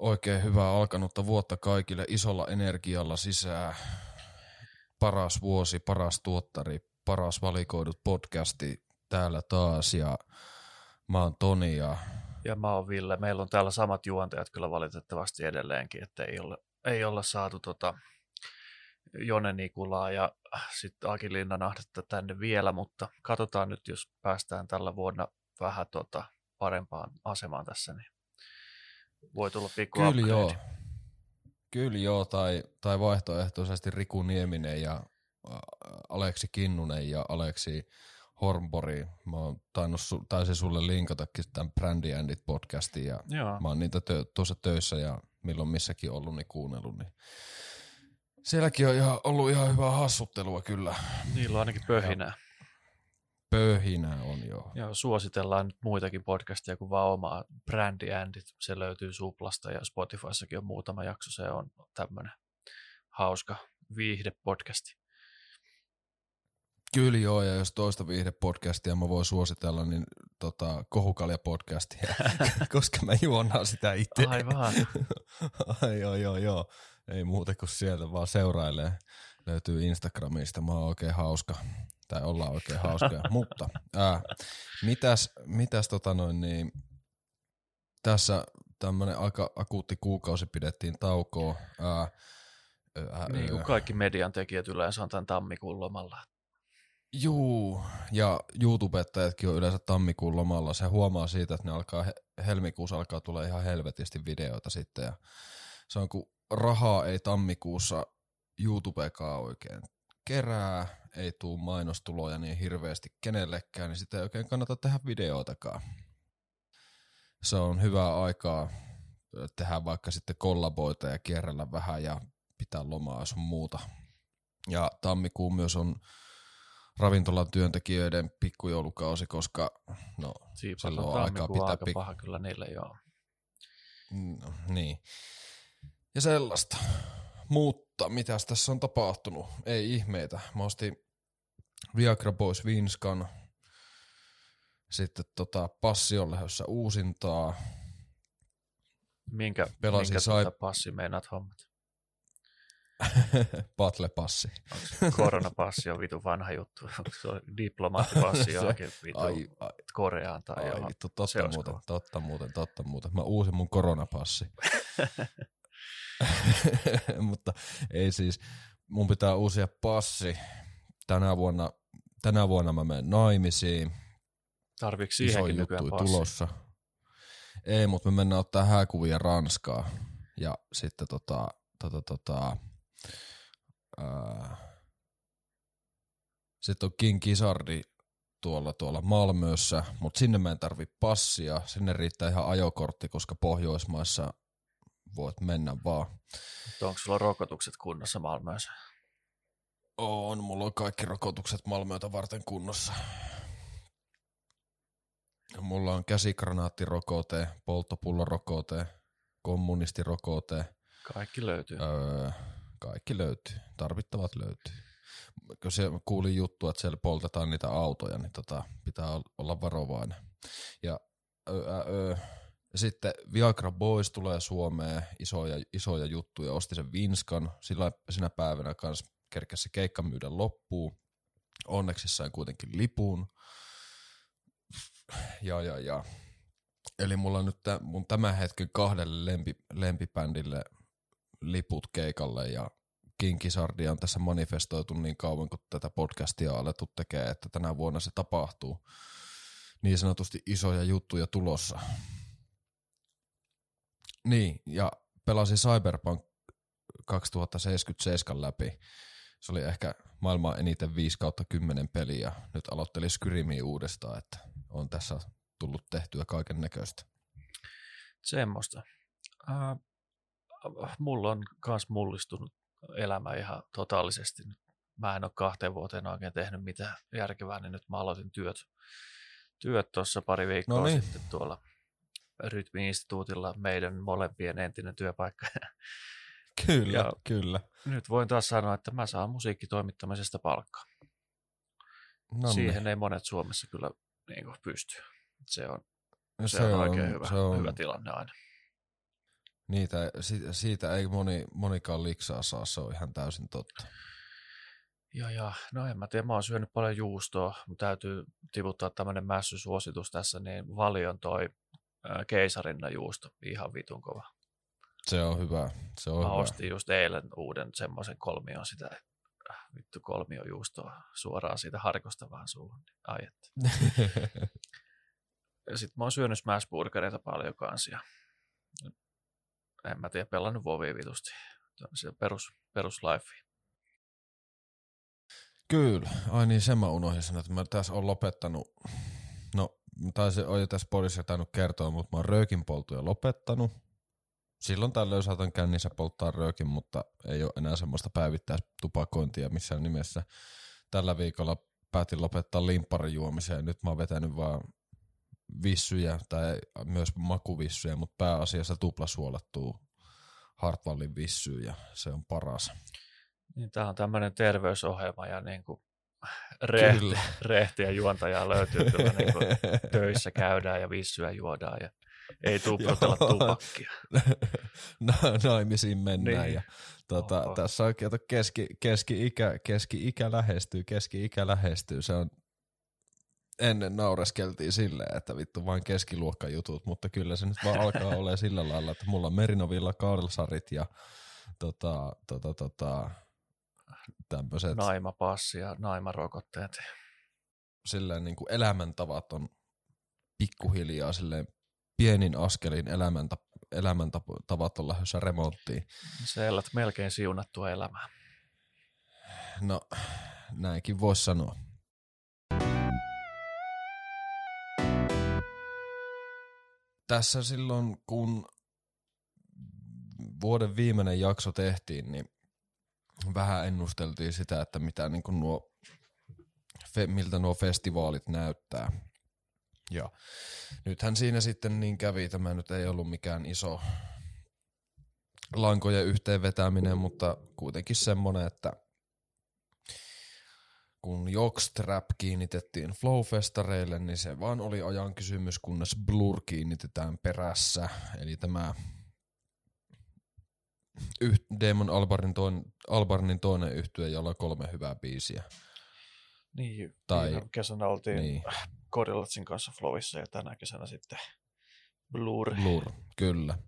Oikein hyvää alkanutta vuotta kaikille isolla energialla sisään. Paras vuosi, paras tuottari, paras valikoidut podcasti täällä taas ja mä oon Toni ja... Ja mä oon Ville. Meillä on täällä samat juontajat kyllä valitettavasti edelleenkin, että ei ole, ei olla saatu tota Jone Nikulaa ja sitten Aki Linnanahdetta tänne vielä, mutta katsotaan nyt, jos päästään tällä vuonna vähän tota parempaan asemaan tässä, niin voi tulla pikku Kyllä upgrade. joo. Kyllä joo, tai, tai vaihtoehtoisesti Riku Nieminen ja Aleksi Kinnunen ja Aleksi Hornbori. Mä oon tainnut, su, taisin sulle linkatakin tämän Brandy Andit podcastin ja Joo. mä oon niitä tö, tuossa töissä ja milloin missäkin ollut, niin kuunnellut. Niin sielläkin on ihan, ollut ihan hyvää hassuttelua kyllä. Niillä on ainakin pöhinää. Pöhinä on jo. Joo, suositellaan nyt muitakin podcasteja kuin vaan omaa Brandy Andit. Se löytyy Suplasta ja Spotifyssakin on muutama jakso. Se on tämmöinen hauska viihde-podcasti. Kyllä joo, ja jos toista viihdepodcastia mä voin suositella, niin tota, Kohukalja-podcastia, koska mä juonaan sitä itse. Aivan. Ai, joo, joo, joo. Ei muuta kuin sieltä, vaan seurailee. Löytyy Instagramista, mä oon oikein hauska. Tai ollaan oikein hauskoja. Mutta ää, mitäs, mitäs tota noin, niin, tässä tämmönen aika akuutti kuukausi pidettiin taukoa. Ää, ää, Niin kuin kaikki median tekijät yleensä on tämän tammikuun lomalla. Juu, ja YouTubettajatkin on yleensä tammikuun lomalla. Se huomaa siitä, että ne alkaa, helmikuussa alkaa tulla ihan helvetisti videoita sitten. Ja se on, kun rahaa ei tammikuussa YouTubekaan oikein kerää, ei tuu mainostuloja niin hirveästi kenellekään, niin sitä ei oikein kannata tehdä videoitakaan. Se on hyvää aikaa tehdä vaikka sitten kollaboita ja kierrellä vähän ja pitää lomaa sun muuta. Ja tammikuu myös on ravintolan työntekijöiden pikkujoulukausi, koska no, Siipat silloin on aikaa pitää aika pik- paha kyllä niille, joo. no, niin. Ja sellaista. Mutta mitäs tässä on tapahtunut? Ei ihmeitä. Mä ostin Viagra Boys Vinskan. Sitten tota Passion lähdössä uusintaa. Minkä, Pelasin minkä sai- tuota passi meinaat hommat? Battle Passi. Onko koronapassi on vitu vanha juttu? Onko se on diplomaattipassi johonkin vitu Ai, ai, Koreaan tai ai johon? vittu, totta muuten, totta muuten, totta muuten. Mä uusin mun koronapassi. Mutta ei siis, mun pitää uusia passi. Tänä vuonna, tänä vuonna mä menen naimisiin. Tarviiko siihenkin nykyään passi? tulossa. Ei, mutta me mennään ottaa hääkuvia Ranskaa. Ja sitten tota, tota, tota, ää, sitten on King Kisardi tuolla, tuolla Malmössä, mutta sinne mä en tarvi passia. Sinne riittää ihan ajokortti, koska Pohjoismaissa voit mennä vaan. Mutta Onko sulla rokotukset kunnossa Malmössä? On, mulla on kaikki rokotukset Malmöitä varten kunnossa. Mulla on käsigranaattirokote, polttopullorokote, kommunistirokote, Kaikki löytyy. öö, kaikki löytyy, tarvittavat löytyy. Kun se kuulin juttu, että siellä poltetaan niitä autoja, niin tota, pitää ol- olla varovainen. Ja öö, öö, sitten Viagra Boys tulee Suomeen, isoja, isoja juttuja, osti sen Vinskan, sillä sinä päivänä kanssa kerkäsi se keikka myydä loppuun. Onneksi sain kuitenkin lipun. Ja, ja, ja. Eli mulla on nyt tä, mun tämän hetken kahdelle lempi, lempibändille liput keikalle ja Kinkisardi on tässä manifestoitu niin kauan, kun tätä podcastia alettu tekemään, että tänä vuonna se tapahtuu. Niin sanotusti isoja juttuja tulossa. Niin, ja pelasin Cyberpunk 2077 läpi. Se oli ehkä maailman eniten 5 kautta 10 peliä. Nyt aloittelin Skyrimiä uudestaan, että on tässä tullut tehtyä kaiken näköistä. Semmoista. Äh, mulla on kans mullistunut elämä ihan totaalisesti. Mä en ole kahteen vuoteen oikein tehnyt mitään järkevää, niin nyt mä aloitin työt, työt tuossa pari viikkoa No niin. sitten tuolla Rytmi-instituutilla meidän molempien entinen työpaikka. Kyllä, Ja- kyllä. Nyt voin taas sanoa, että mä saan musiikkitoimittamisesta palkkaa. No Siihen ei monet Suomessa kyllä niin kuin pysty. Se on, se, se on, on oikein hyvä, se on, hyvä tilanne aina. Niitä, siitä ei moni, monikaan liksaa saa, se on ihan täysin totta. Joo, ja no en mä tiedä, mä oon syönyt paljon juustoa, mutta täytyy tiputtaa tämmöinen mässysuositus tässä, niin valion toi keisarinna juusto, ihan vitun kova. Se on hyvä, se on mä hyvä. ostin just eilen uuden semmoisen kolmion sitä, äh, vittu kolmio juustoa suoraan siitä harkosta vähän suuhun, niin ai ja sit mä oon syönyt smashburgereita paljon kansia. En mä tiedä, pelannut vovia vitusti. Se perus, perus life. Kyllä, ai niin sen mä unohdin sanoa, että mä tässä on lopettanut, no taisin, on jo tässä podissa tainnut kertoa, mutta mä oon röökin poltuja lopettanut. Silloin tällöin saatan kännissä polttaa röökin, mutta ei ole enää semmoista päivittäistupakointia missään nimessä. Tällä viikolla päätin lopettaa limpparijuomisen ja nyt mä oon vetänyt vaan vissyjä tai myös makuvissyjä, mutta pääasiassa tuplasuolattuu Hartwallin vissyä ja se on paras. Niin, tämä on tämmöinen terveysohjelma ja niin kuin rehti, rehtiä juontajaa löytyy kyllä niin kuin töissä käydään ja vissyä juodaan ja ei tuuprutella tupakkia. Naimisiin mennään niin. ja tota, tässä on keski, keski-ikä, keski-ikä lähestyy, keski-ikä lähestyy, se on ennen naureskeltiin silleen, että vittu vain keskiluokkajutut, mutta kyllä se nyt vaan alkaa olla sillä lailla, että mulla on Merinovilla Karlsarit ja tota, tota, tota, tämmöiset. Naimapassi ja naimarokotteet. Silleen niin kuin elämäntavat on pikkuhiljaa silleen pienin askelin elämäntap elämäntavat on lähdössä remonttiin. Se elät melkein siunattua elämää. No, näinkin voisi sanoa. Tässä silloin, kun vuoden viimeinen jakso tehtiin, niin vähän ennusteltiin sitä, että mitä niin kuin nuo, miltä nuo festivaalit näyttää. Ja nythän siinä sitten niin kävi, tämä nyt ei ollut mikään iso lankojen yhteenvetäminen, mutta kuitenkin semmoinen, että kun Jockstrap kiinnitettiin Flowfestareille, niin se vaan oli ajan kysymys, kunnes Blur kiinnitetään perässä. Eli tämä yh- Damon Albarnin, toin, Albarnin toinen yhtye, jolla on kolme hyvää biisiä. Niin, tai, kesänä oltiin niin. Korilatsin kanssa Flowissa ja tänä kesänä sitten Blur. Blur, kyllä.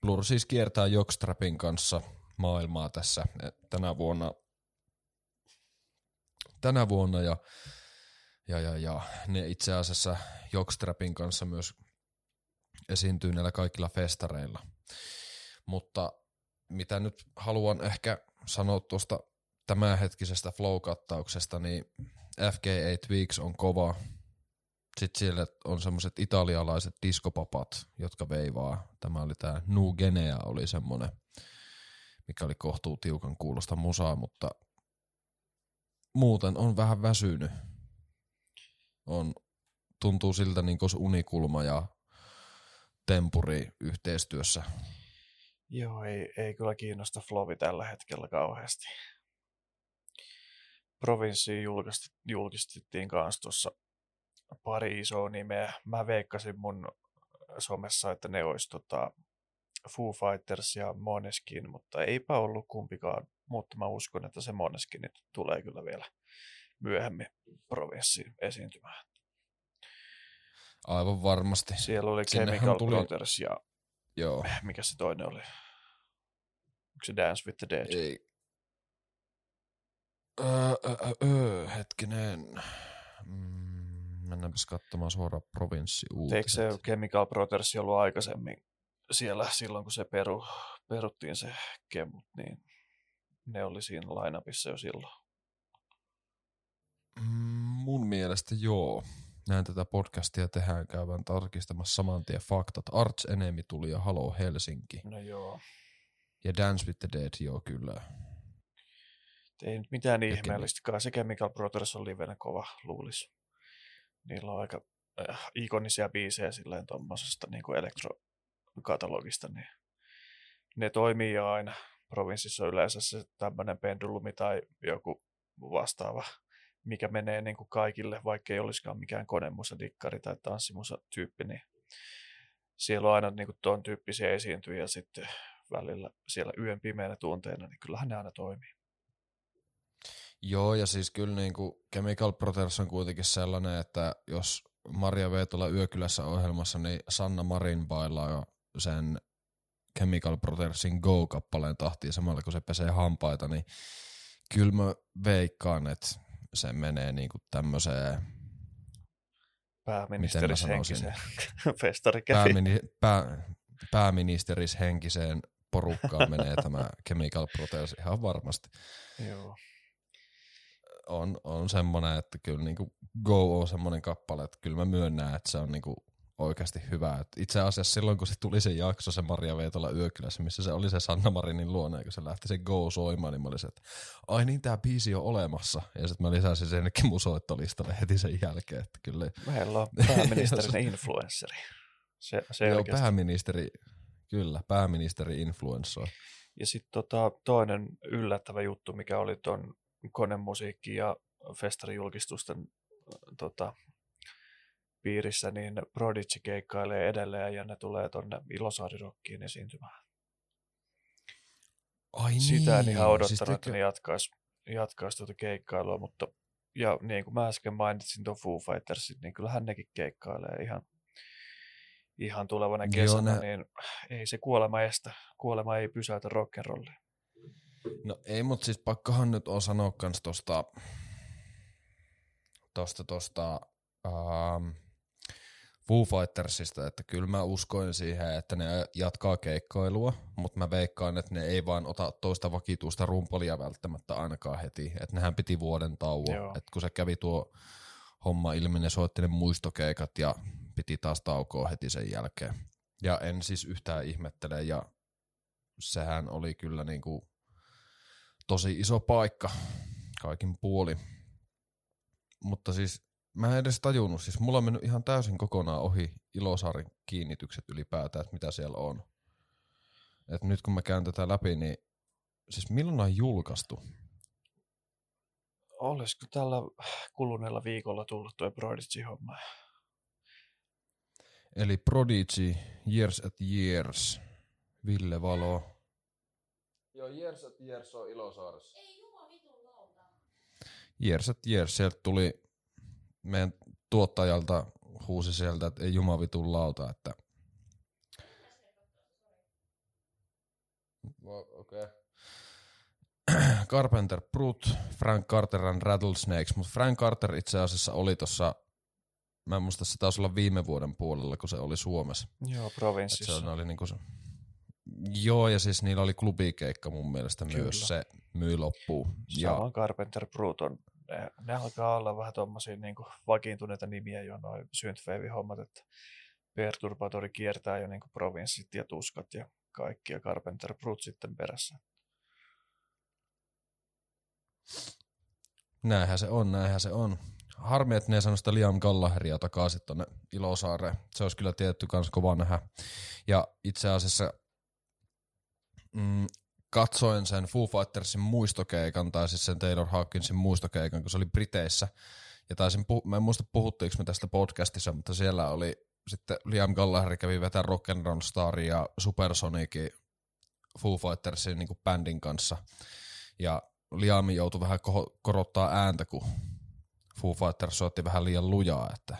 Blur siis kiertää Jockstrapin kanssa maailmaa tässä tänä vuonna. Tänä vuonna ja, ja, ja, ja ne itse asiassa Jockstrapin kanssa myös esiintyy näillä kaikilla festareilla. Mutta mitä nyt haluan ehkä sanoa tuosta tämänhetkisestä flow-kattauksesta, niin FK8 Weeks on kova. Sitten siellä on semmoiset italialaiset diskopapat, jotka veivaa. Tämä oli tämä Nu Genea oli semmoinen, mikä oli kohtuu tiukan kuulosta musaa, mutta muuten on vähän väsynyt. On, tuntuu siltä niin kuin unikulma ja tempuri yhteistyössä Joo, ei, ei kyllä kiinnosta Flovi tällä hetkellä kauheasti. Provinssiin julkistettiin kanssa tuossa pari isoa nimeä. Mä veikkasin mun somessa, että ne olisi tota Foo Fighters ja Moneskin, mutta eipä ollut kumpikaan, mutta mä uskon, että se Moneskin tulee kyllä vielä myöhemmin provinssiin esiintymään. Aivan varmasti. Siellä oli Sinnehän Chemical tuli... Brothers ja Joo. mikä se toinen oli? Onko se Dance with the Dead? Ei. Öö, öö, öö, hetkinen. Mm, mennäänpäs katsomaan suoraan provinssiuutiset. Eikö se Chemical Brothers ollut aikaisemmin siellä silloin, kun se peru, peruttiin se kemut, niin ne oli siinä lainapissa jo silloin. Mm, mun mielestä joo. Näin tätä podcastia tehdään käyvän tarkistamassa saman tien faktat. Arch Enemy tuli ja Halo Helsinki. No joo. Ja Dance with the Dead, joo kyllä. Ei nyt mitään ihmeellistä. Kai se Chemical Brothers on livenä kova, luulis. Niillä on aika äh, ikonisia biisejä silleen tuommoisesta niin kuin elektrokatalogista, niin ne toimii aina. Provinssissa on yleensä se tämmöinen pendulumi tai joku vastaava, mikä menee niin kuin kaikille, vaikka ei olisikaan mikään konemusa, dikkari tai tanssimusa tyyppi, niin siellä on aina niin kuin tuon tyyppisiä esiintyjiä sitten välillä siellä yön pimeänä tunteina, niin kyllähän ne aina toimii. Joo, ja siis kyllä niin kuin Chemical Brothers on kuitenkin sellainen, että jos Maria Veetola Yökylässä ohjelmassa, niin Sanna Marin bailaa sen Chemical Brothersin Go-kappaleen tahtiin samalla kun se pesee hampaita, niin kyllä mä veikkaan, että se menee niinku tämmöiseen pääministeris henkiseen festari Päämini, pää, pääministeris henkiseen porukkaan menee tämä Chemical Brothers ihan varmasti. Joo. On, on semmoinen, että kyllä niinku Go on semmoinen kappale, että kyllä mä myönnän, että se on niinku oikeasti hyvä. Et itse asiassa silloin, kun se tuli se jakso, se Maria Veetola Yökylässä, missä se oli se Sanna Marinin luona, kun se lähti se Go soimaan, niin mä olisin, että ai niin, tää biisi on olemassa. Ja sitten mä lisäsin sen ennenkin musoittolistalle heti sen jälkeen. Että kyllä... Meillä on pääministerin influenssari. Se, se Joo, pääministeri, kyllä, pääministeri influenssoi. Ja sitten tota, toinen yllättävä juttu, mikä oli tuon konemusiikki ja festarijulkistusten tota, piirissä, niin Prodigy keikkailee edelleen ja ne tulee tuonne Ilosaari-rockiin esiintymään. Ai niin. Sitä en ihan odottanut, siis että ne jatkaisi, tuota keikkailua, mutta ja niin kuin mä äsken mainitsin tuon Foo Fighters, niin kyllähän nekin keikkailee ihan, ihan tulevana kesänä, Joo, ne... niin ei se kuolema estä. Kuolema ei pysäytä rock'n'rollia. No ei, mutta siis pakkohan nyt on sanoa kans tosta, tosta, tosta ähm, Foo Fightersista, että kyllä mä uskoin siihen, että ne jatkaa keikkoilua, mutta mä veikkaan, että ne ei vaan ota toista vakituista rumpolia välttämättä ainakaan heti. Että nehän piti vuoden tauon, että kun se kävi tuo homma ilmi, ne soitti ne muistokeikat ja piti taas taukoa heti sen jälkeen. Ja en siis yhtään ihmettele ja sehän oli kyllä niinku tosi iso paikka kaikin puoli. Mutta siis mä en edes tajunnut, siis mulla on mennyt ihan täysin kokonaan ohi Ilosaarin kiinnitykset ylipäätään, että mitä siellä on. Et nyt kun mä käyn tätä läpi, niin siis milloin on julkaistu? Olisiko tällä kuluneella viikolla tullut tuo Prodigy-homma? Eli Prodigy, Years at Years, Ville Valo. Joo, Years at Years on Ilosaaressa. Ei vitun lauta. Years at Years, sieltä tuli meidän tuottajalta huusi sieltä, että ei jumavitun lauta, että Okei. Okay. Carpenter Brut, Frank Carter and Rattlesnakes, mutta Frank Carter itse asiassa oli tuossa, mä en muista se taisi olla viime vuoden puolella, kun se oli Suomessa. Joo, provinssissa. se oli niinku se, joo, ja siis niillä oli klubikeikka mun mielestä Kyllä. myös, se myi loppuun. Sama ja, Carpenter Brut on ne, ne alkaa olla vähän tuommoisia niin vakiintuneita nimiä jo noin synthwave-hommat, että Perturbatori kiertää jo niin kuin provinssit ja tuskat ja kaikki ja Carpenter Brut sitten perässä. Näinhän se on, näinhän se on. Harmi, että ne ei sitä Liam Gallaheria takaisin tuonne Ilosaareen. Se olisi kyllä tietty kans kova nähdä. Ja itse asiassa mm, katsoin sen Foo Fightersin muistokeikan, tai siis sen Taylor Hawkinsin muistokeikan, kun se oli Briteissä. Ja taisin, puh- mä en muista puhuttiinko me tästä podcastissa, mutta siellä oli sitten Liam Gallagher kävi vetää Rock and Roll Star ja Supersonic Foo Fightersin niin bändin kanssa. Ja Liam joutui vähän ko- korottaa ääntä, kun Foo Fighters soitti vähän liian lujaa, että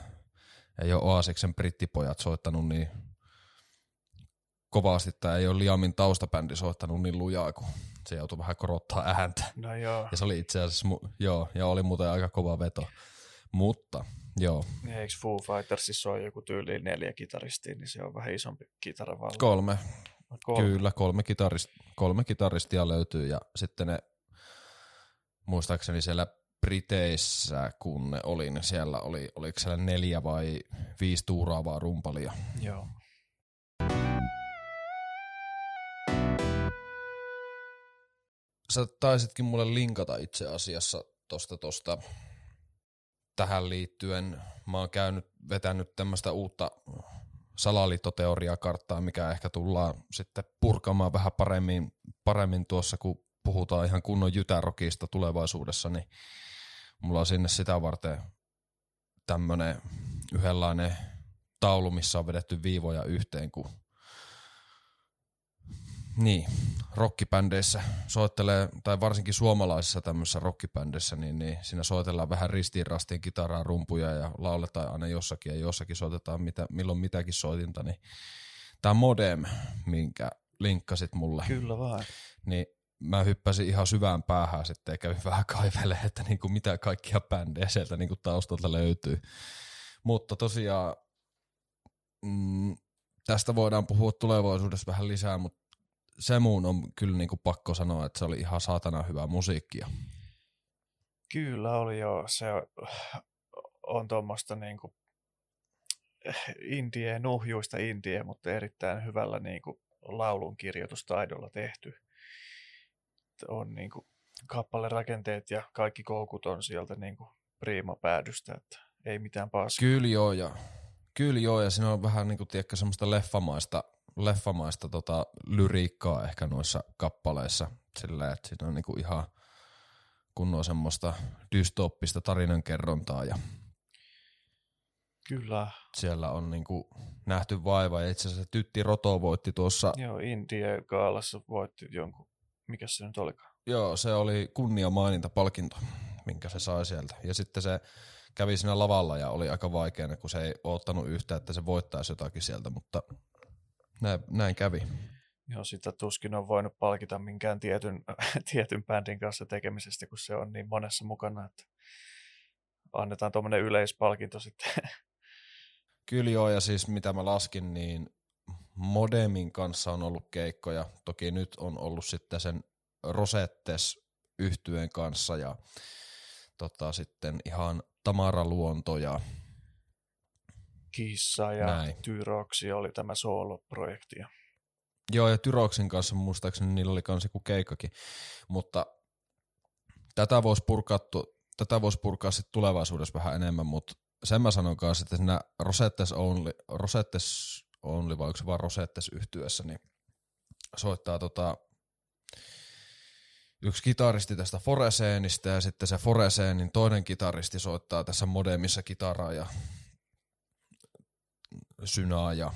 ei ole Oasiksen brittipojat soittanut niin kovasti, tai ei ole Liamin taustabändi soittanut niin lujaa, kun se joutui vähän korottaa ääntä. No joo. Ja se oli itse asiassa, joo, ja oli muuten aika kova veto. Mutta, joo. Eikö Foo Fightersissa ole joku tyyli neljä kitaristia, niin se on vähän isompi kitaravalli. Kolme. kolme. Kyllä, kolme, kitarist, kolme kitaristia löytyy, ja sitten ne, muistaakseni siellä Briteissä, kun ne oli, niin siellä oli, oliko siellä neljä vai viisi tuuraavaa rumpalia. Joo. sä taisitkin mulle linkata itse asiassa tosta tosta tähän liittyen. Mä oon käynyt, vetänyt tämmöistä uutta salaliittoteoriakarttaa, mikä ehkä tullaan sitten purkamaan vähän paremmin, paremmin tuossa, kun puhutaan ihan kunnon jytärokista tulevaisuudessa, niin mulla on sinne sitä varten tämmönen yhdenlainen taulu, missä on vedetty viivoja yhteen, kun niin, rockibändeissä soittelee, tai varsinkin suomalaisissa tämmöisissä rockibändeissä, niin, niin siinä soitellaan vähän ristiin rastiin kitaraa, rumpuja ja lauletaan aina jossakin ja jossakin soitetaan mitä, milloin mitäkin soitinta, niin tämä Modem, minkä linkkasit mulle. Kyllä vaan. Niin mä hyppäsin ihan syvään päähän sitten kävin vähän kaivele, että niin kuin mitä kaikkia bändejä sieltä niin kuin taustalta löytyy. Mutta tosiaan mm, tästä voidaan puhua tulevaisuudessa vähän lisää, mutta se muun on kyllä niin kuin pakko sanoa, että se oli ihan saatana hyvää musiikkia. Kyllä oli jo. Se on tuommoista niin kuin indie, nuhjuista indie, mutta erittäin hyvällä niin kuin laulun kirjoitustaidolla tehty. On niin kuin kappalerakenteet ja kaikki koukut on sieltä niin kuin priima päädystä, että ei mitään paskaa. Kyllä joo, ja, kyllä joo, ja siinä on vähän niin kuin, tiedätkö, semmoista leffamaista, leffamaista tota, lyriikkaa ehkä noissa kappaleissa, sillä että siinä on niin kuin ihan kunnon semmoista dystooppista tarinankerrontaa ja Kyllä. siellä on niin kuin nähty vaiva ja itse asiassa Tytti Roto voitti tuossa, Joo, Indie Gaalassa voitti jonkun, mikä se nyt olikaan? joo se oli kunnia maininta palkinto, minkä se sai sieltä ja sitten se kävi siinä lavalla ja oli aika vaikeana, kun se ei ottanut yhtä, että se voittaisi jotakin sieltä, mutta näin, näin kävi. Joo, sitä tuskin on voinut palkita minkään tietyn, tietyn bändin kanssa tekemisestä, kun se on niin monessa mukana, että annetaan tuommoinen yleispalkinto sitten. Kyllä joo, ja siis mitä mä laskin, niin Modemin kanssa on ollut keikkoja. Toki nyt on ollut sitten sen Rosettes yhtyeen kanssa ja tota, sitten ihan Tamara Luonto ja Kissa ja Näin. Tyroksi oli tämä sooloprojekti. Joo, ja Tyroksen kanssa muistaakseni niillä oli kans joku keikkakin, mutta tätä voisi purkaa, tätä vois purkaa sit tulevaisuudessa vähän enemmän, mutta sen mä sanon kanssa, että siinä Rosettes Only, Rosettes Only vai se vaan Rosettes yhtyessä, niin soittaa tota, yksi kitaristi tästä Foreseenistä ja sitten se Foreseenin toinen kitaristi soittaa tässä modemissa kitaraa ja synaa ja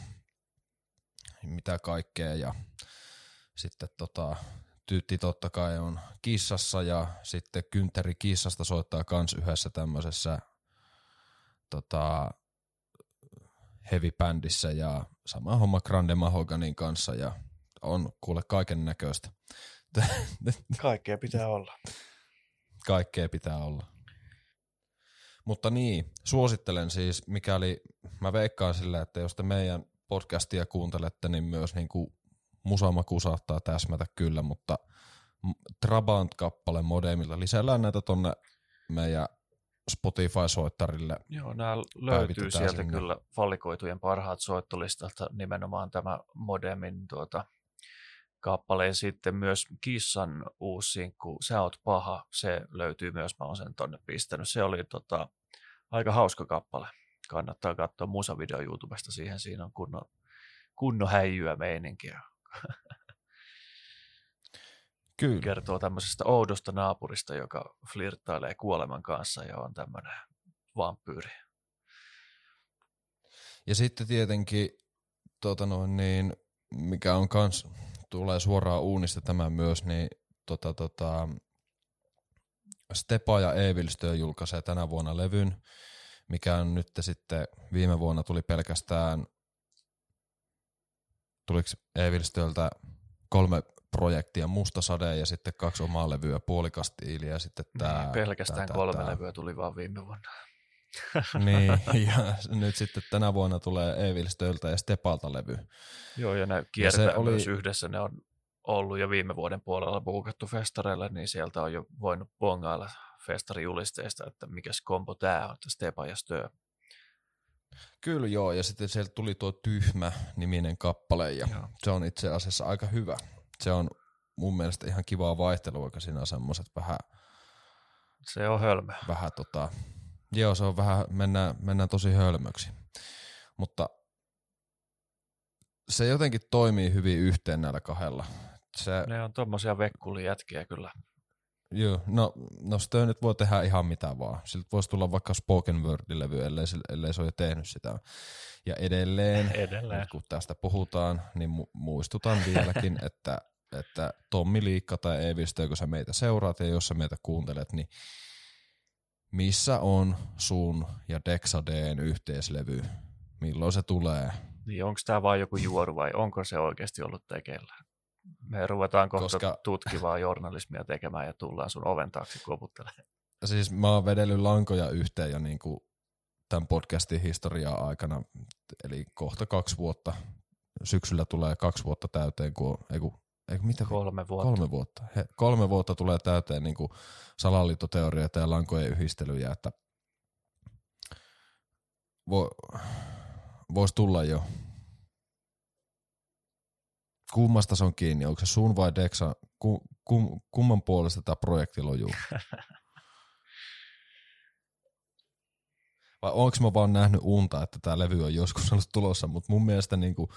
mitä kaikkea ja sitten tota, Tytti totta kai on kissassa ja sitten Kyntteri kissasta soittaa kans yhdessä tämmöisessä tota, heavy-bändissä ja sama homma Grande Mahoganin kanssa ja on kuule kaiken näköistä. Kaikkea pitää olla. Kaikkea pitää olla. Mutta niin, suosittelen siis, mikäli mä veikkaan sillä, että jos te meidän podcastia kuuntelette, niin myös niin kuin musamaku saattaa täsmätä kyllä, mutta Trabant-kappale modemilla lisällään näitä tonne meidän Spotify-soittarille. Joo, nämä löytyy sieltä sinne. kyllä valikoitujen parhaat soittolistalta nimenomaan tämä Modemin tuota, kappale ja sitten myös Kissan uusi sinkku Sä oot paha, se löytyy myös, mä oon sen tonne pistänyt. Se oli tota, aika hauska kappale. Kannattaa katsoa musavideo YouTubesta siihen, siinä on kunnon, kunnon häijyä meininkiä. Kyllä. Kertoo tämmöisestä oudosta naapurista, joka flirttailee kuoleman kanssa ja on tämmöinen vampyyri. Ja sitten tietenkin, tota noin, niin, mikä on kans, tulee suoraan uunista tämä myös, niin tota, tota, Stepa ja Evilstö julkaisee tänä vuonna levyn, mikä on nyt sitten viime vuonna tuli pelkästään, tuliko Evilstöltä kolme projektia, Musta sade ja sitten kaksi omaa levyä, puolikastiili ja sitten tämä. Niin, pelkästään kolme levyä tuli vaan viime vuonna. niin, ja nyt sitten tänä vuonna tulee Evilstöltä ja Stepalta levy. Joo, ja ne kierretään oli- myös yhdessä. Ne on ollut jo viime vuoden puolella buukattu festareille, niin sieltä on jo voinut bongailla festarijulisteista, että mikäs kombo tämä on, että Stepa ja Stö. Kyllä joo, ja sitten sieltä tuli tuo Tyhmä-niminen kappale, ja Joo. se on itse asiassa aika hyvä. Se on mun mielestä ihan kivaa vaihtelua, kun siinä on semmoiset vähän, Se on hölmö. vähän tota, joo se on vähän, mennään, mennään tosi hölmöksi. Mutta se jotenkin toimii hyvin yhteen näillä kahdella. Se, Ne on tommosia vekkulijätkiä kyllä. Joo, no, no Stö nyt voi tehdä ihan mitä vaan. Siltä voisi tulla vaikka spoken word-levy, ellei, ellei se ole jo tehnyt sitä. Ja edelleen, Edelleen. nyt kun tästä puhutaan, niin mu- muistutan vieläkin, että, että Tommi Liikka tai Eevistö, kun sä meitä seuraat ja jos sä meitä kuuntelet, niin missä on sun ja Dexadeen yhteislevy? Milloin se tulee? Niin onko tämä vain joku juoru vai onko se oikeasti ollut tekeillä? Me ruvetaan kohta Koska... Tutkivaa journalismia tekemään ja tullaan sun oven taakse koputtelemaan. Siis mä oon vedellyt lankoja yhteen jo niinku tämän podcastin historiaa aikana, eli kohta kaksi vuotta. Syksyllä tulee kaksi vuotta täyteen, kun, on- ei kun, ei kun mitä? Kolme vuotta. Kolme vuotta. He, kolme vuotta tulee täyteen niin kuin salaliittoteorioita ja lankojen yhdistelyjä, että vo, voisi tulla jo. Kummasta se on kiinni? Onko se sun vai Dexa? Ku, kum, kumman puolesta tämä projekti lojuu? Vai onko mä vaan nähnyt unta, että tämä levy on joskus ollut tulossa, mutta mun mielestä niinku,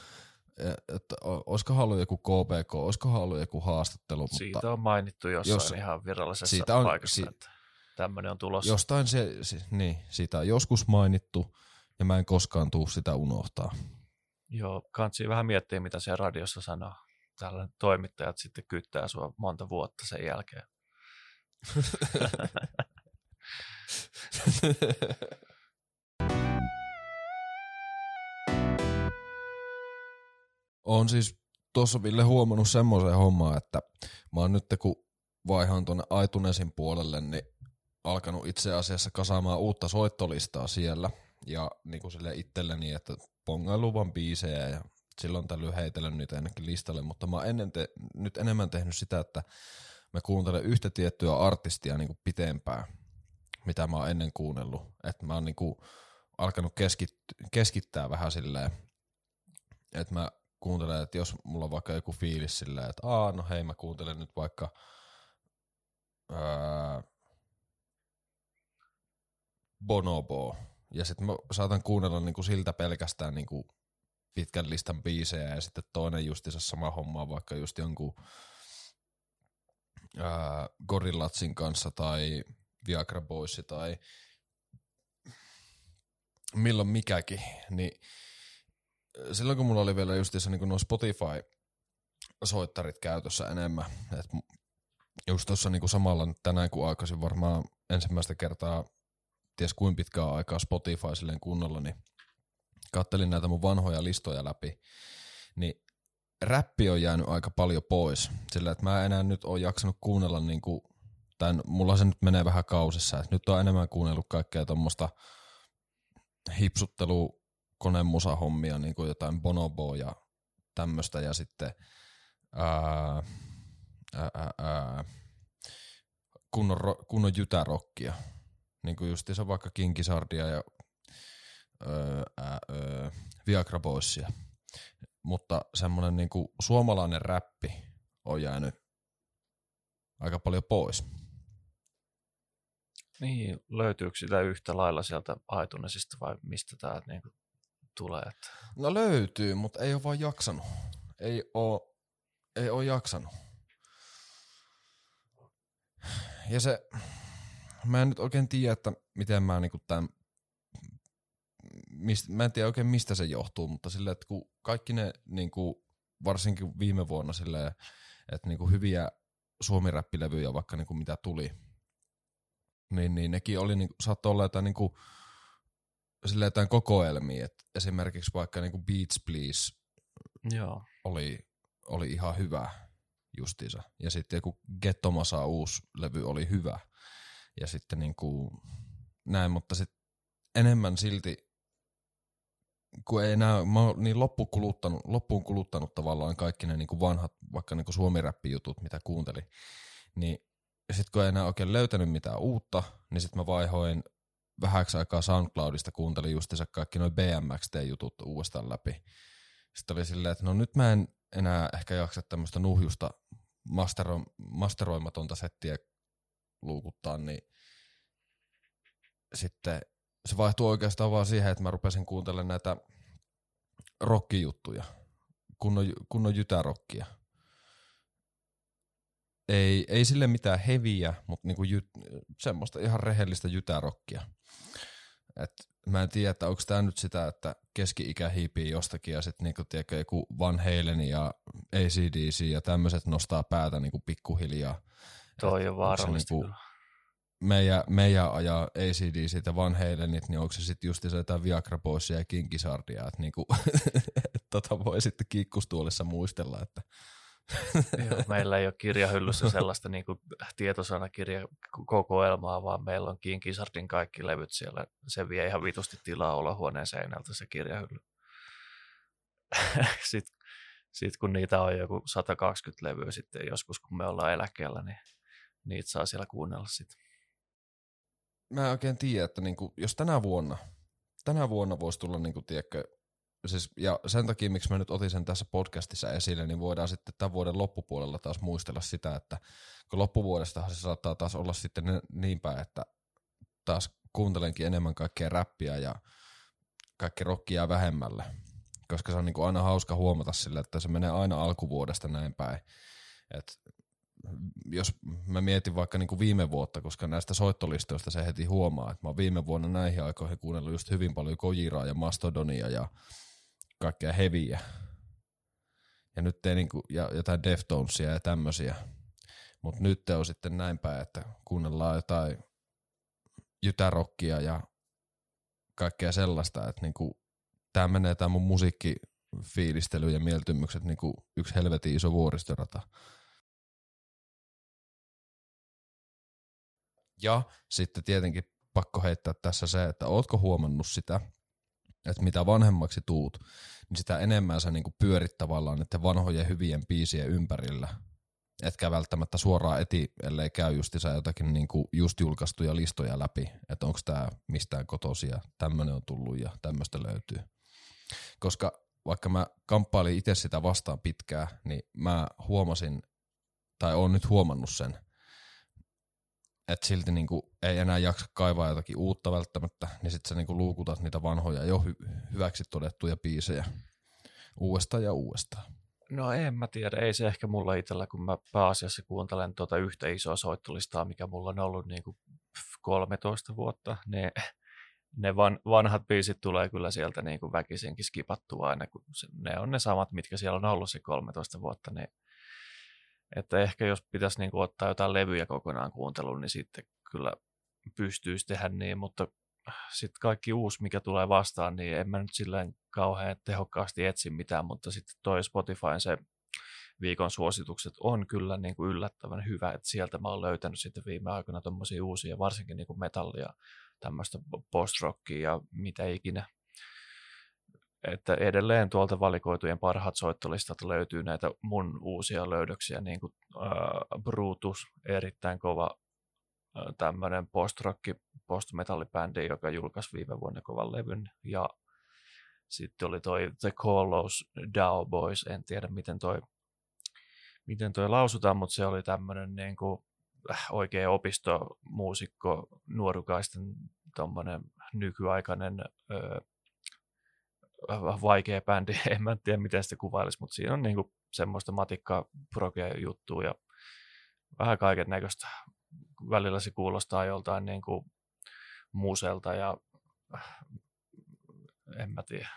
että o- olisikohan ollut joku KPK, olisikohan ollut joku haastattelu, mutta Siitä on mainittu jossain jos- ihan virallisessa siitä on- paikassa, si- että tämmöinen on tulossa. jostain se, se, niin, siitä on joskus mainittu ja mä en koskaan tuu sitä unohtaa. Joo, kansi vähän miettiä, mitä se radiossa sanoo. Täällä toimittajat sitten kyttää sua monta vuotta sen jälkeen. Oon siis tuossa Ville huomannut semmoisen hommaa, että mä oon nyt kun vaihan tuonne Aitunesin puolelle, niin alkanut itse asiassa kasaamaan uutta soittolistaa siellä ja niin kuin sille itselleni, että pongailu vaan biisejä ja silloin tällöin heitellen niitä ennenkin listalle, mutta mä oon ennen te- nyt enemmän tehnyt sitä, että mä kuuntelen yhtä tiettyä artistia niin kuin pitempään, mitä mä oon ennen kuunnellut. Että mä oon niin kuin alkanut keskit- keskittää vähän silleen, että mä kuuntelen, että jos mulla on vaikka joku fiilis silleen, että aa, no hei, mä kuuntelen nyt vaikka ää, Bonobo, ja sitten mä saatan kuunnella niinku siltä pelkästään niinku pitkän listan biisejä, ja sitten toinen justiinsa sama homma, vaikka just jonkun ää, Gorillatsin kanssa, tai Viagra Boys, tai milloin mikäkin, niin silloin kun mulla oli vielä justiinsa niin nuo Spotify-soittarit käytössä enemmän, että just tuossa niin samalla nyt tänään kun aikaisin varmaan ensimmäistä kertaa ties kuin pitkää aikaa Spotify silleen kunnolla, niin kattelin näitä mun vanhoja listoja läpi, niin räppi on jäänyt aika paljon pois, sillä että mä en enää nyt ole jaksanut kuunnella niin kuin, tai mulla se nyt menee vähän kausissa, että nyt on enemmän kuunnellut kaikkea tuommoista hipsuttelu konemusahommia, niin kuin jotain bonoboa ja tämmöistä, ja sitten ää, ää, ää, ää, kunnon, ro- kunnon jytärokkia, niin kuin justiinsa vaikka Kinkisardia ja ää, öö, Viagra Boysia. Mutta semmoinen niin kuin suomalainen räppi on jäänyt aika paljon pois. Niin, löytyykö sitä yhtä lailla sieltä aitunesista vai mistä tämä niinku tulee? Että... No löytyy, mutta ei ole vaan jaksanut. Ei oo, ei oo jaksanut. Ja se, mä en nyt oikein tiedä, että miten mä niinku tämän, mist, mä en tiedä oikein mistä se johtuu, mutta silleen, että kun kaikki ne niinku, varsinkin viime vuonna silleen, että niinku hyviä suomiräppilevyjä vaikka niinku mitä tuli, niin, niin nekin oli, niinku, saattoi olla jotain niinku, silleen jotain kokoelmia, että esimerkiksi vaikka niinku Beats Please Joo. oli, oli ihan hyvä justiinsa. Ja sitten joku Gettomasa uusi levy oli hyvä. Ja sitten niinku näin, mutta sitten enemmän silti, kun ei enää, mä oon niin loppuun kuluttanut, loppuun kuluttanut tavallaan kaikki ne niinku vanhat, vaikka niinku suomiräppijutut, mitä kuuntelin, niin sitten kun ei enää oikein löytänyt mitään uutta, niin sitten mä vaihoin vähäksi aikaa SoundCloudista kuuntelin justiinsa kaikki noin BMXT-jutut uudestaan läpi. Sitten oli silleen, että no nyt mä en enää ehkä jaksa tämmöistä nuhjusta mastero, masteroimatonta settiä luukuttaa, niin sitten se vaihtui oikeastaan vaan siihen, että mä rupesin kuuntelemaan näitä rockijuttuja, kunnon, kunnon jytärokkia. Ei, ei sille mitään heviä, mutta niinku jyt, semmoista ihan rehellistä jytärokkia. Et mä en tiedä, että onko tämä nyt sitä, että keski-ikä hiipii jostakin ja sitten niinku, tiedätkö, joku Van Halen ja ACDC ja tämmöiset nostaa päätä niinku pikkuhiljaa. Toi on vaarallista niinku, meidän, meidän ajaa ACDC ja Van Halenit, niin onko se sitten just se jotain Viagra ja Kinkisardia, että niinku, tota voi sitten kiikkustuolissa muistella, että meillä ei ole kirjahyllyssä sellaista niin kuin tietosanakirjakokoelmaa, vaan meillä on Kinkisardin kaikki levyt siellä. Se vie ihan vitusti tilaa olohuoneen seinältä se kirjahylly. sitten, sitten kun niitä on joku 120 levyä sitten joskus, kun me ollaan eläkkeellä, niin niitä saa siellä kuunnella sitten. Mä en oikein tiedä, että niinku, jos tänä vuonna, tänä vuonna voisi tulla niinku, tiedätkö, siis, ja sen takia, miksi mä nyt otin sen tässä podcastissa esille, niin voidaan sitten tämän vuoden loppupuolella taas muistella sitä, että kun loppuvuodestahan se saattaa taas olla sitten niin päin, että taas kuuntelenkin enemmän kaikkea räppiä ja kaikki rockia vähemmälle, koska se on niin kuin aina hauska huomata sille, että se menee aina alkuvuodesta näin päin. Et jos mä mietin vaikka niin kuin viime vuotta, koska näistä soittolistoista se heti huomaa, että mä oon viime vuonna näihin aikoihin kuunnellut just hyvin paljon Kojiraa ja Mastodonia ja kaikkea heviä. Ja nyt ei niinku, ja jotain Deftonesia ja tämmöisiä. Mutta nyt on sitten näin päin, että kuunnellaan jotain jytärokkia ja kaikkea sellaista, että niinku, tämä menee tämä mun musiikkifiilistely ja mieltymykset niinku yksi helvetin iso vuoristorata. Ja sitten tietenkin pakko heittää tässä se, että ootko huomannut sitä, että mitä vanhemmaksi tuut, niin sitä enemmän sä niinku pyörit tavallaan niiden vanhojen hyvien biisien ympärillä. Etkä välttämättä suoraan eti, ellei käy justissa jotakin niinku just julkaistuja listoja läpi, että onko tämä mistään kotosia, tämmöinen on tullut ja tämmöistä löytyy. Koska vaikka mä kamppailin itse sitä vastaan pitkään, niin mä huomasin, tai oon nyt huomannut sen, että silti niinku ei enää jaksa kaivaa jotakin uutta välttämättä, niin sitten sä niinku luukutat niitä vanhoja jo hy- hyväksi todettuja biisejä uudestaan ja uudestaan. No en mä tiedä, ei se ehkä mulla itsellä, kun mä pääasiassa kuuntelen tuota yhtä isoa soittolistaa, mikä mulla on ollut niinku 13 vuotta, ne, ne van, vanhat biisit tulee kyllä sieltä niinku väkisinkin skipattua aina, kun se, ne on ne samat, mitkä siellä on ollut se 13 vuotta, niin että ehkä jos pitäisi niin kuin ottaa jotain levyjä kokonaan kuunteluun, niin sitten kyllä pystyisi tehdä niin, mutta sitten kaikki uusi, mikä tulee vastaan, niin en mä nyt silleen kauhean tehokkaasti etsi mitään, mutta sitten toi Spotifyn se viikon suositukset on kyllä niin kuin yllättävän hyvä, että sieltä mä oon löytänyt sitten viime aikoina tuommoisia uusia, varsinkin niin kuin metallia, tämmöistä post-rockia ja mitä ikinä että edelleen tuolta valikoitujen parhaat soittolistat löytyy näitä mun uusia löydöksiä, niin kuin äh, Brutus, erittäin kova äh, tämmöinen post-rock, post-metallibändi, joka julkaisi viime vuonna kovan levyn, ja sitten oli toi The Collos Dow Boys, en tiedä miten toi, miten toi lausutaan, mutta se oli tämmöinen niin kuin, äh, oikea opistomuusikko, nuorukaisten tommonen nykyaikainen äh, vaikea bändi, en mä tiedä miten sitä kuvailisi, mutta siinä on niinku semmoista matikkaa progea juttua ja vähän kaiken näköistä. Välillä se kuulostaa joltain niinku muselta ja en mä tiedä.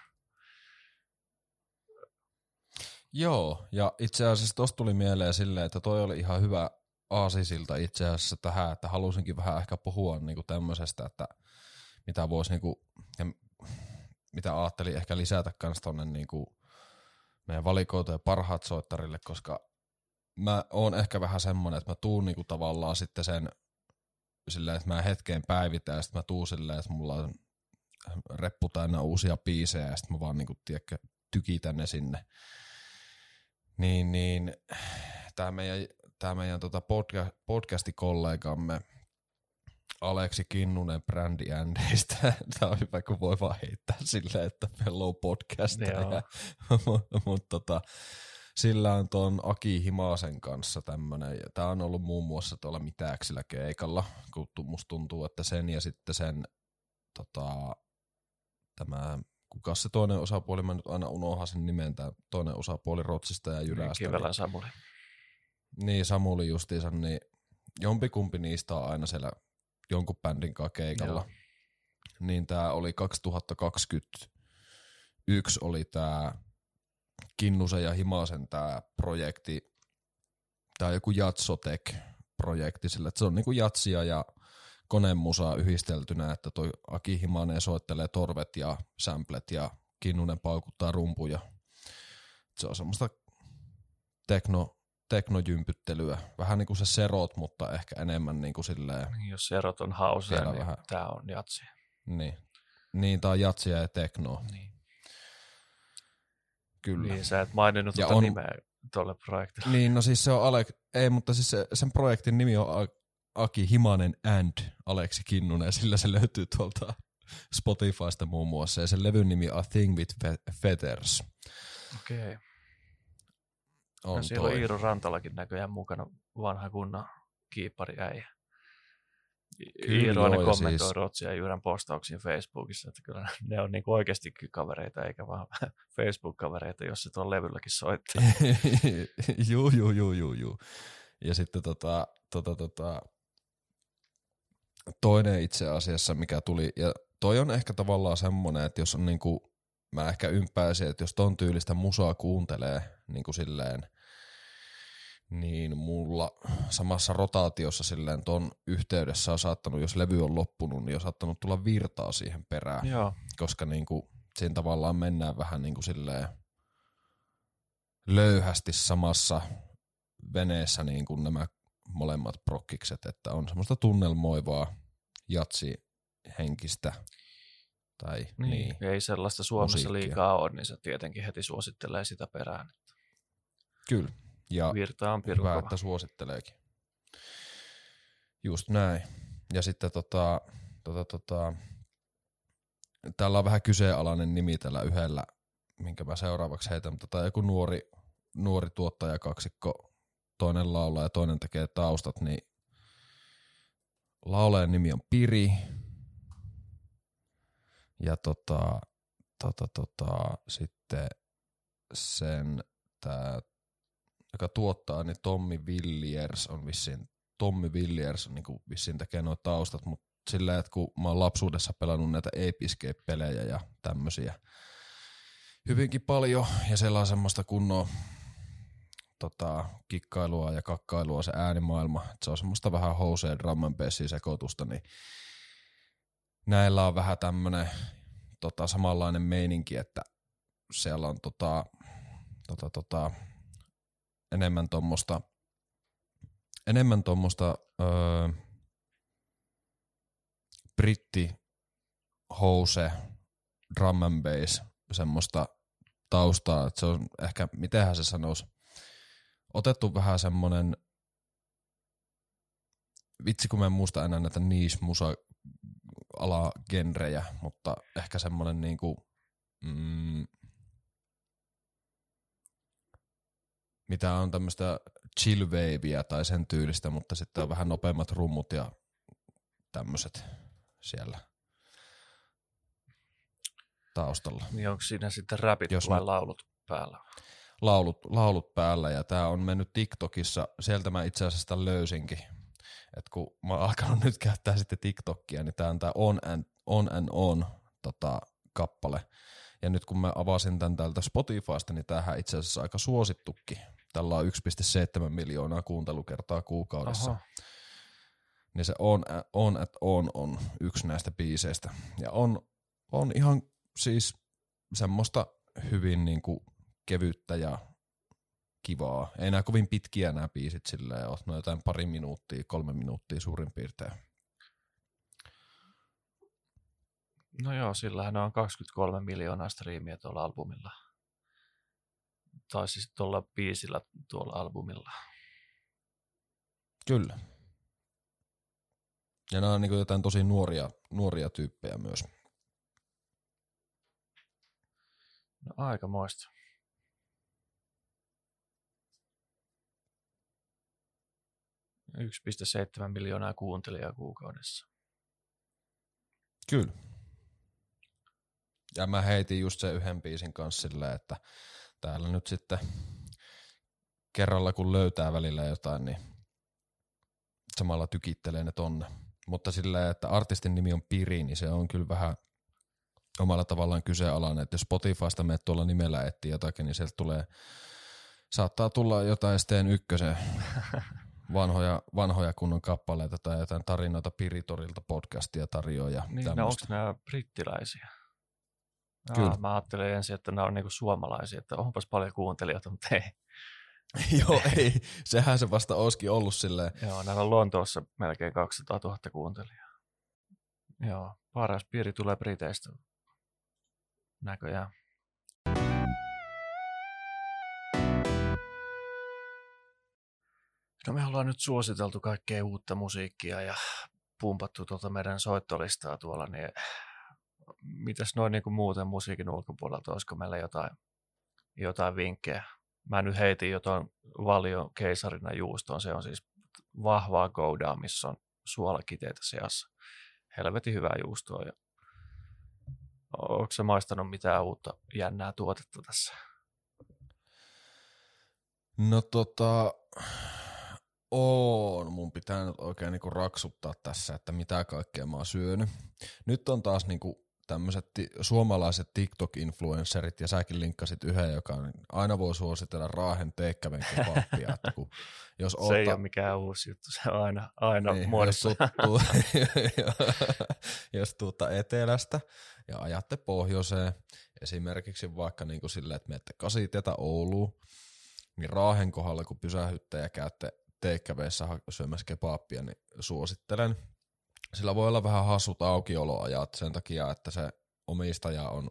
Joo, ja itse asiassa tuosta tuli mieleen silleen, että toi oli ihan hyvä aasisilta itse asiassa tähän, että halusinkin vähän ehkä puhua niinku tämmöisestä, että mitä voisi niinku, ja mitä ajattelin ehkä lisätä kans tonne niin kuin meidän valikoitujen parhaat soittarille, koska mä oon ehkä vähän semmonen, että mä tuun niinku tavallaan sitten sen silleen, että mä hetkeen päivitän ja sitten mä tuun silleen, että mulla on reppu täynnä uusia biisejä ja sitten mä vaan niinku, tiedätkö, tykitän ne sinne. Niin, niin tämä meidän, tää meidän tota podcast, podcastikollegamme Aleksi Kinnunen brändijändeistä. Tämä on hyvä, kun voi vaan heittää silleen, että meillä on podcast. Mutta mut, tota, sillä on tuon Aki Himasen kanssa tämmöinen. Tämä on ollut muun muassa tuolla Mitäksillä keikalla, kun musta tuntuu, että sen ja sitten sen tota, tämä kuka se toinen osapuoli, mä nyt aina unohan sen nimen, tämä toinen osapuoli Rotsista ja Jylästä. Kivelän Samuli. Niin, Samuli justiinsa, niin jompikumpi niistä on aina siellä jonkun bändin kanssa keikalla. Joo. Niin tää oli 2021 oli tää Kinnusen ja Himasen tää projekti, tää on joku Jatsotek-projekti, sillä että se on niinku jatsia ja konemusaa yhdisteltynä, että toi Aki Himanen soittelee torvet ja samplet ja Kinnunen paukuttaa rumpuja. Se on semmoista tekno, teknojympyttelyä. Vähän niin kuin se serot, mutta ehkä enemmän niin kuin silleen, Jos erot on hausea, Vielä niin vähän. tämä on jatsi. niin. Niin, tää on jatsia ja teknoa, Niin. kyllä. niin, sä et maininnut Ja tuota on- nimeä tuolle projektille. Niin, no siis se on Alek, ei, mutta siis se, sen projektin nimi on Aki Himanen and Aleksi Kinnunen, ja sillä se löytyy tuolta Spotifysta muun muassa, ja sen levyn nimi on A Thing with Fe- Feathers. Okei. On No, siellä toi. on Iiro Rantalakin näköjään mukana vanha kunnan kiippari äijä. Iiro aina ja kommentoi siis- Rotsia ja Jyrän postauksiin Facebookissa, että kyllä ne on niinku oikeastikin kavereita, eikä vaan Facebook-kavereita, jos se tuon levylläkin soittaa. juu, juu, juu, juu, juu. Ja sitten tota, tota, tota, toinen itse asiassa, mikä tuli, ja toi on ehkä tavallaan semmonen, että jos on niinku, mä ehkä ympäisin, että jos ton tyylistä musaa kuuntelee niinku silleen, niin mulla samassa rotaatiossa silleen ton yhteydessä on saattanut, jos levy on loppunut, niin on saattanut tulla virtaa siihen perään. Joo, koska niinku, siinä tavallaan mennään vähän niinku silleen löyhästi samassa veneessä niin kuin nämä molemmat prokkikset, että on semmoista tunnelmoivaa jatsi henkistä tai niin. niin. Ei sellaista Suomessa Musiikkia. liikaa ole, niin se tietenkin heti suosittelee sitä perään. Kyllä. Ja Virta on hyvä, pirkova. että suositteleekin. Just näin. Ja sitten tota, tota, tota, täällä on vähän kyseenalainen nimi tällä yhdellä, minkä mä seuraavaksi heitän, mutta tämä on joku nuori, nuori tuottajakaksikko, toinen laulaa ja toinen tekee taustat, niin laulajan nimi on Piri. Ja tota, tota, tota, sitten sen tää joka tuottaa, niin Tommi Villiers on vissiin, Tommi Villiers on niin vissiin tekee nuo taustat, mutta sillä, että kun mä oon lapsuudessa pelannut näitä Ape-Escape-pelejä ja tämmösiä hyvinkin paljon, ja on semmoista kunnon tota, kikkailua ja kakkailua se äänimaailma, että se on semmoista vähän housea drum sekoitusta, niin näillä on vähän tämmönen tota, samanlainen meininki, että siellä on tota, tota, tota, enemmän tuommoista enemmän tuommoista öö, britti house drum and bass semmoista taustaa, että se on ehkä, mitenhän se sanoisi, otettu vähän semmonen vitsi kun mä en muista enää näitä niche musa alagenrejä, mutta ehkä semmonen niinku mm, mitä on tämmöistä chill wavea tai sen tyylistä, mutta sitten on vähän nopeammat rummut ja tämmöiset siellä taustalla. Niin onko siinä sitten räpit Jos vai mä- laulut päällä? Laulut, laulut päällä ja tää on mennyt TikTokissa, sieltä mä itse asiassa löysinkin. Et kun mä oon alkanut nyt käyttää sitten TikTokia, niin tää on tää On and On, and on tota, kappale. Ja nyt kun mä avasin tämän täältä Spotifysta, niin tämähän itse asiassa aika suosittukin. Tällä on 1,7 miljoonaa kuuntelukertaa kuukaudessa. Oho. Niin se on, on at on on yksi näistä biiseistä. Ja on, on ihan siis semmoista hyvin niinku kevyttä ja kivaa. Ei nää kovin pitkiä nämä biisit silleen, oot no jotain pari minuuttia, kolme minuuttia suurin piirtein. No joo, sillähän on 23 miljoonaa striimiä tuolla albumilla. Tai siis tuolla biisillä tuolla albumilla. Kyllä. Ja nämä on niinku jotain tosi nuoria, nuoria tyyppejä myös. No aika moista. Yksi pilkku seitsemän miljoonaa kuuntelijaa kuukaudessa. Kyllä. Ja mä heitin just sen yhden biisin kanssa silleen, että täällä nyt sitten kerralla kun löytää välillä jotain, niin samalla tykittelee ne tonne. Mutta sillä, että artistin nimi on Piri, niin se on kyllä vähän omalla tavallaan kyseenalainen, että jos Spotifysta menet tuolla nimellä etsii jotakin, niin sieltä tulee, saattaa tulla jotain Steen ykkösen vanhoja, vanhoja kunnon kappaleita tai jotain tarinoita Piritorilta podcastia tarjoaa. Niin, no onko nämä brittiläisiä? Kyllä. Aa, mä ajattelin ensin, että nämä on niinku suomalaisia, että onpas paljon kuuntelijoita, mutta ei. Joo, ei. Sehän se vasta olisikin ollut silleen. Joo, näillä on Lontoossa melkein 200 000 kuuntelijaa. Joo, paras piiri tulee Briteistä. Näköjään. No me ollaan nyt suositeltu kaikkea uutta musiikkia ja pumpattu tuota meidän soittolistaa tuolla, niin mitäs noin niin kuin muuten musiikin ulkopuolelta, olisiko meillä jotain, jotain vinkkejä? Mä nyt heitin jotain valion keisarina juustoon, se on siis vahvaa goudaa, missä on suolakiteitä seassa. Helvetin hyvää juustoa. Ja... Onko se maistanut mitään uutta jännää tuotetta tässä? No tota, on. Mun pitää nyt oikein niinku raksuttaa tässä, että mitä kaikkea mä oon syönyt. Nyt on taas niinku tämmöiset ti- suomalaiset TikTok-influencerit, ja säkin linkkasit yhden, joka on, aina voi suositella Raahen teekkäven kebappia, että kun, jos Se oottaa, ei ole mikään uusi juttu, se on aina, aina niin, niin, jos, muodossa. tuttuu, jos tuutta etelästä ja ajatte pohjoiseen, esimerkiksi vaikka niin kuin silleen, että menette kasitietä Ouluun, niin Raahen kohdalla, kun pysähytte ja käytte teikkäveissä syömässä kebappia, niin suosittelen. Sillä voi olla vähän hassut aukioloajat sen takia, että se omistaja on,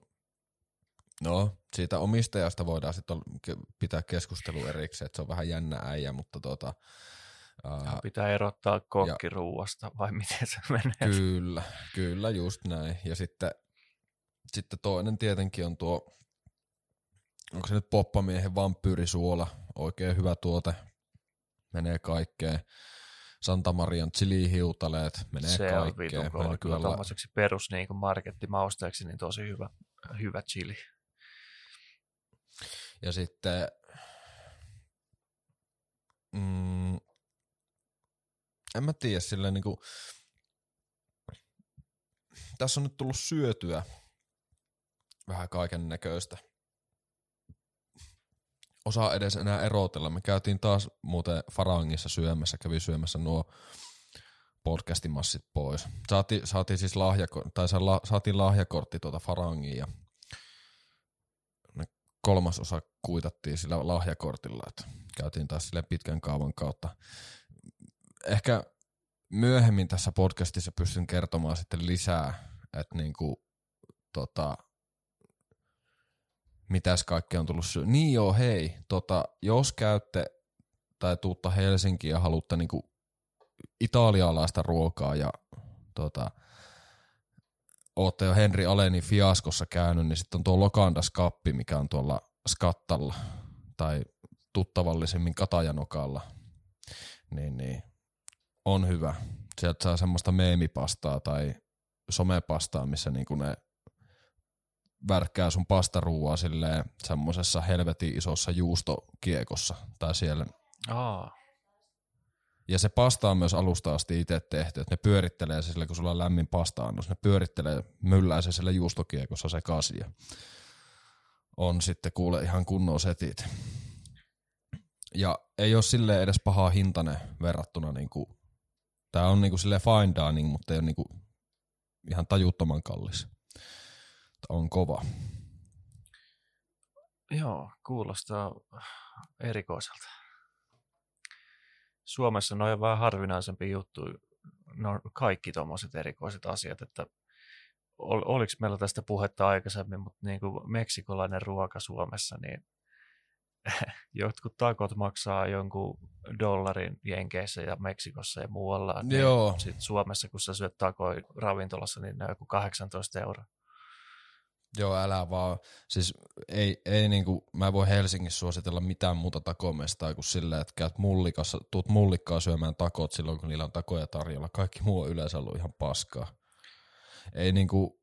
no siitä omistajasta voidaan sitten pitää keskustelu erikseen, että se on vähän jännä äijä, mutta tota, ää, Pitää erottaa kokkiruuasta, vai miten se menee? Kyllä, kyllä just näin. Ja sitten, sitten toinen tietenkin on tuo, onko se nyt poppamiehen vampyyrisuola, oikein hyvä tuote, menee kaikkeen. Santa Marian chilihiutaleet, menee se on kaikkeen. Mä kova. Kyllä tommoseksi perus niin kuin markettimausteeksi, niin tosi hyvä, hyvä chili. Ja sitten mm, en mä tiedä, silleen niinku, tässä on nyt tullut syötyä vähän kaiken näköistä. Osaa edes enää erotella. Me käytiin taas muuten Farangissa syömässä, kävi syömässä nuo podcastimassit pois. Saati, saatiin siis lahjako, tai la, saatiin lahjakortti tuota Farangiin ja kolmas osa kuitattiin sillä lahjakortilla, että käytiin taas sille pitkän kaavan kautta. Ehkä myöhemmin tässä podcastissa pystyn kertomaan sitten lisää, että niinku, tota, mitäs kaikkea on tullut syö. Niin joo, hei, tota, jos käytte tai tuutta Helsinkiin ja haluatte niinku italialaista ruokaa ja tota, ootte jo Henri Alenin fiaskossa käynyt, niin sitten on tuo Lokandas Kappi, mikä on tuolla Skattalla tai tuttavallisemmin Katajanokalla. Niin, niin on hyvä. Sieltä saa semmoista meemipastaa tai somepastaa, missä niinku ne värkkää sun pastaruuaa silleen semmoisessa helvetin isossa juustokiekossa tai siellä. Aa, Ja se pasta on myös alusta asti itse tehty, että ne pyörittelee se sillä, kun sulla on lämmin pasta-annos, ne pyörittelee, myllää se sillä juustokiekossa sekaisin ja on sitten kuule ihan kunnon setit. Ja ei ole silleen edes pahaa hintainen verrattuna niinku, tää on niinku silleen fine dining, mutta ei ole niinku ihan tajuttoman kallis. On kova. joo, kuulostaa erikoiselta. Suomessa ne on vähän harvinaisempi juttu. Ne on kaikki tuommoiset erikoiset asiat, että ol, oliko meillä tästä puhetta aikaisemmin, mutta niin kuin meksikolainen ruoka Suomessa, niin jotkut takot maksaa jonkun dollarin Jenkeissä ja Meksikossa ja muualla. Niin Joo. Sitten Suomessa, kun sä syöt takoja ravintolassa, niin ne on joku 18 euroa. Joo, älä vaan. Siis ei, ei niinku, mä voi Helsingissä suositella mitään muuta takomestaa kuin silleen, että käyt mullikassa, tuut mullikkaa syömään takot silloin, kun niillä on takoja tarjolla. Kaikki muu on yleensä ollut ihan paskaa. Ei niinku,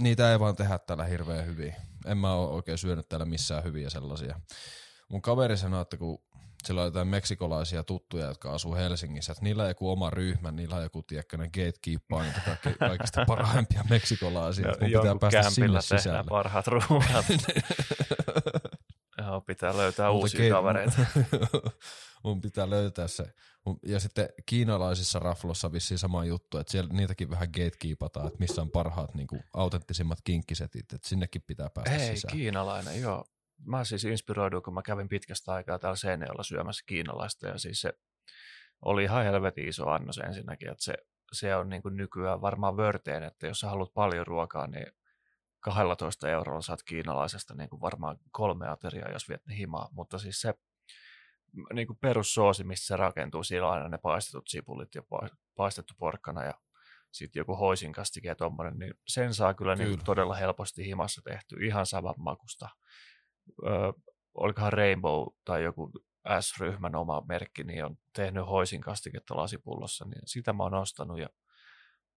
niitä ei vaan tehdä täällä hirveän hyvin. En mä oo oikein syönyt täällä missään hyviä sellaisia. mun kaveri sanoi, että kun sillä on jotain meksikolaisia tuttuja, jotka asuu Helsingissä, että niillä on joku oma ryhmä, niillä on joku, tiedätkö, ne gatekeepaa niitä kaikki, kaikista parhaimpia meksikolaisia, että mun pitää Jonkun päästä sinne sisälle. parhaat ruuat. Joo, pitää löytää Mutta uusia gate- kavereita. mun pitää löytää se. Ja sitten kiinalaisissa raflossa vissiin sama juttu, että siellä niitäkin vähän gatekeepataan, että missä on parhaat niin kuin, autenttisimmat kinkkisetit, että sinnekin pitää päästä Ei, sisään. kiinalainen, joo. Mä siis inspiroiduin, kun mä kävin pitkästä aikaa täällä Seinäjoella syömässä kiinalaista, ja siis se oli ihan helvetin iso annos ensinnäkin, että se, se on niin kuin nykyään varmaan vörteen, että jos sä haluat paljon ruokaa, niin 12 eurolla saat kiinalaisesta niin kuin varmaan kolme ateriaa, jos viet ne himaa, mutta siis se niin kuin perussoosi, mistä se rakentuu, siellä on aina ne paistetut sipulit ja pa- paistettu porkkana ja sitten joku hoisinkastike ja tommonen, niin sen saa kyllä, kyllä. Niin todella helposti himassa tehty, ihan saman makusta. Öö, olikohan Rainbow tai joku S-ryhmän oma merkki, niin on tehnyt hoisinkastiketta lasipullossa, niin sitä mä oon ostanut ja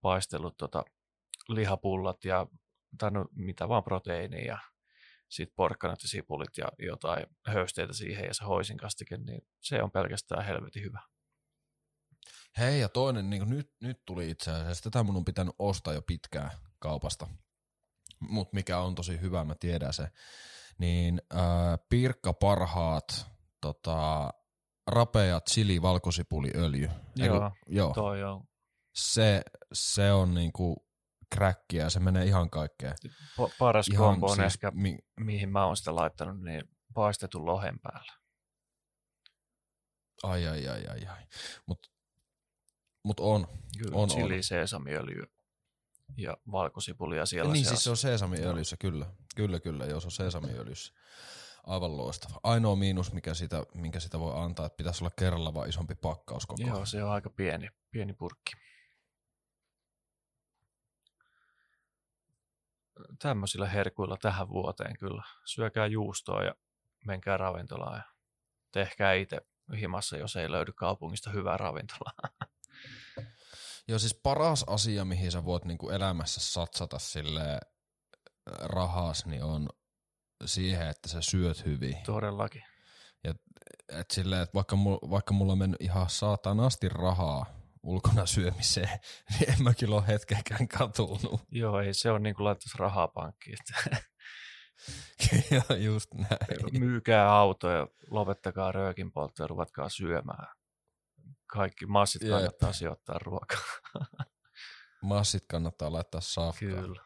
paistellut tota lihapullat ja tai no, mitä vaan proteiinia ja sitten porkkanat ja sipulit ja jotain höysteitä siihen ja se hoisinkastike, niin se on pelkästään helvetin hyvä. Hei, ja toinen, niin nyt, nyt tuli itse asiassa, tätä mun on pitänyt ostaa jo pitkään kaupasta, mutta mikä on tosi hyvä, mä tiedän se, niin äh, Pirkka parhaat tota, rapea chili valkosipuliöljy. Joo, joo. Toi on Se, se on niinku kräkkiä ja se menee ihan kaikkeen. pa- paras Ihan kombo on siis, ehkä, mi, mihin mä oon sitä laittanut, niin paistetun lohen päällä. ai ai ai ai ai. Mut, mut on. Kyllä, On, chili, on. sesamiöljy ja valkosipulia siellä. niin seassa. siis se on sesamiöljyssä, kyllä. Kyllä, kyllä, joo se on sesamiöljyssä. Aivan loistava. Ainoa miinus, mikä sitä, minkä sitä voi antaa, että pitäisi olla kerralla vaan isompi pakkaus koko Joo, se on aika pieni, pieni purkki. Tämmöisillä herkuilla tähän vuoteen kyllä. Syökää juustoa ja menkää ravintolaan ja tehkää itse himassa, jos ei löydy kaupungista hyvää ravintolaa. Joo, siis paras asia, mihin sä voit niinku elämässä satsata sille rahas, niin on siihen, että sä syöt hyvin. Todellakin. Et silleen, että vaikka, mulla, vaikka mulla on mennyt ihan saatanasti rahaa ulkona syömiseen, niin en mä kyllä ole hetkeäkään katunut. Joo, ei se on niin kuin laittaisi rahaa pankkiin. ja just näin. Myykää auto ja lopettakaa röökin poltto ja ruvatkaa syömään. Kaikki massit Jep. kannattaa sijoittaa ruokaa. Massit kannattaa laittaa safkaan. Kyllä.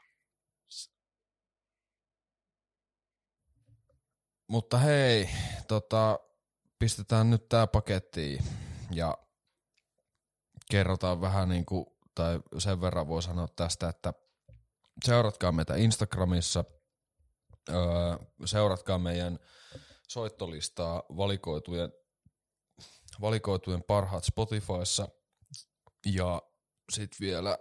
Mutta hei, tota, pistetään nyt tää pakettiin ja kerrotaan vähän niin kuin, tai sen verran voi sanoa tästä, että seuratkaa meitä Instagramissa, öö, seuratkaa meidän soittolistaa valikoitujen, valikoitujen parhaat Spotifyssa ja sitten vielä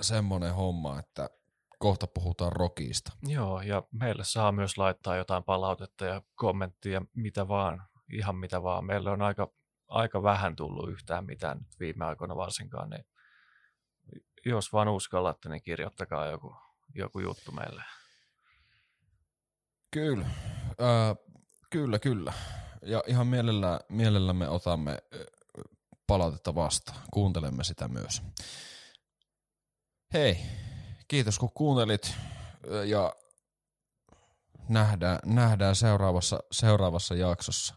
semmonen homma, että kohta puhutaan rockista. Joo, ja meille saa myös laittaa jotain palautetta ja kommenttia, mitä vaan, ihan mitä vaan. Meille on aika, aika vähän tullut yhtään mitään nyt viime aikoina varsinkaan, niin jos vaan uskallatte, niin kirjoittakaa joku, joku juttu meille. Kyllä, öö, kyllä, kyllä. Ja ihan mielellä, mielellämme otamme ö, palautetta vastaan. Kuuntelemme sitä myös. Hei, kiitos kun kuuntelit ja nähdään, nähdään seuraavassa, seuraavassa jaksossa.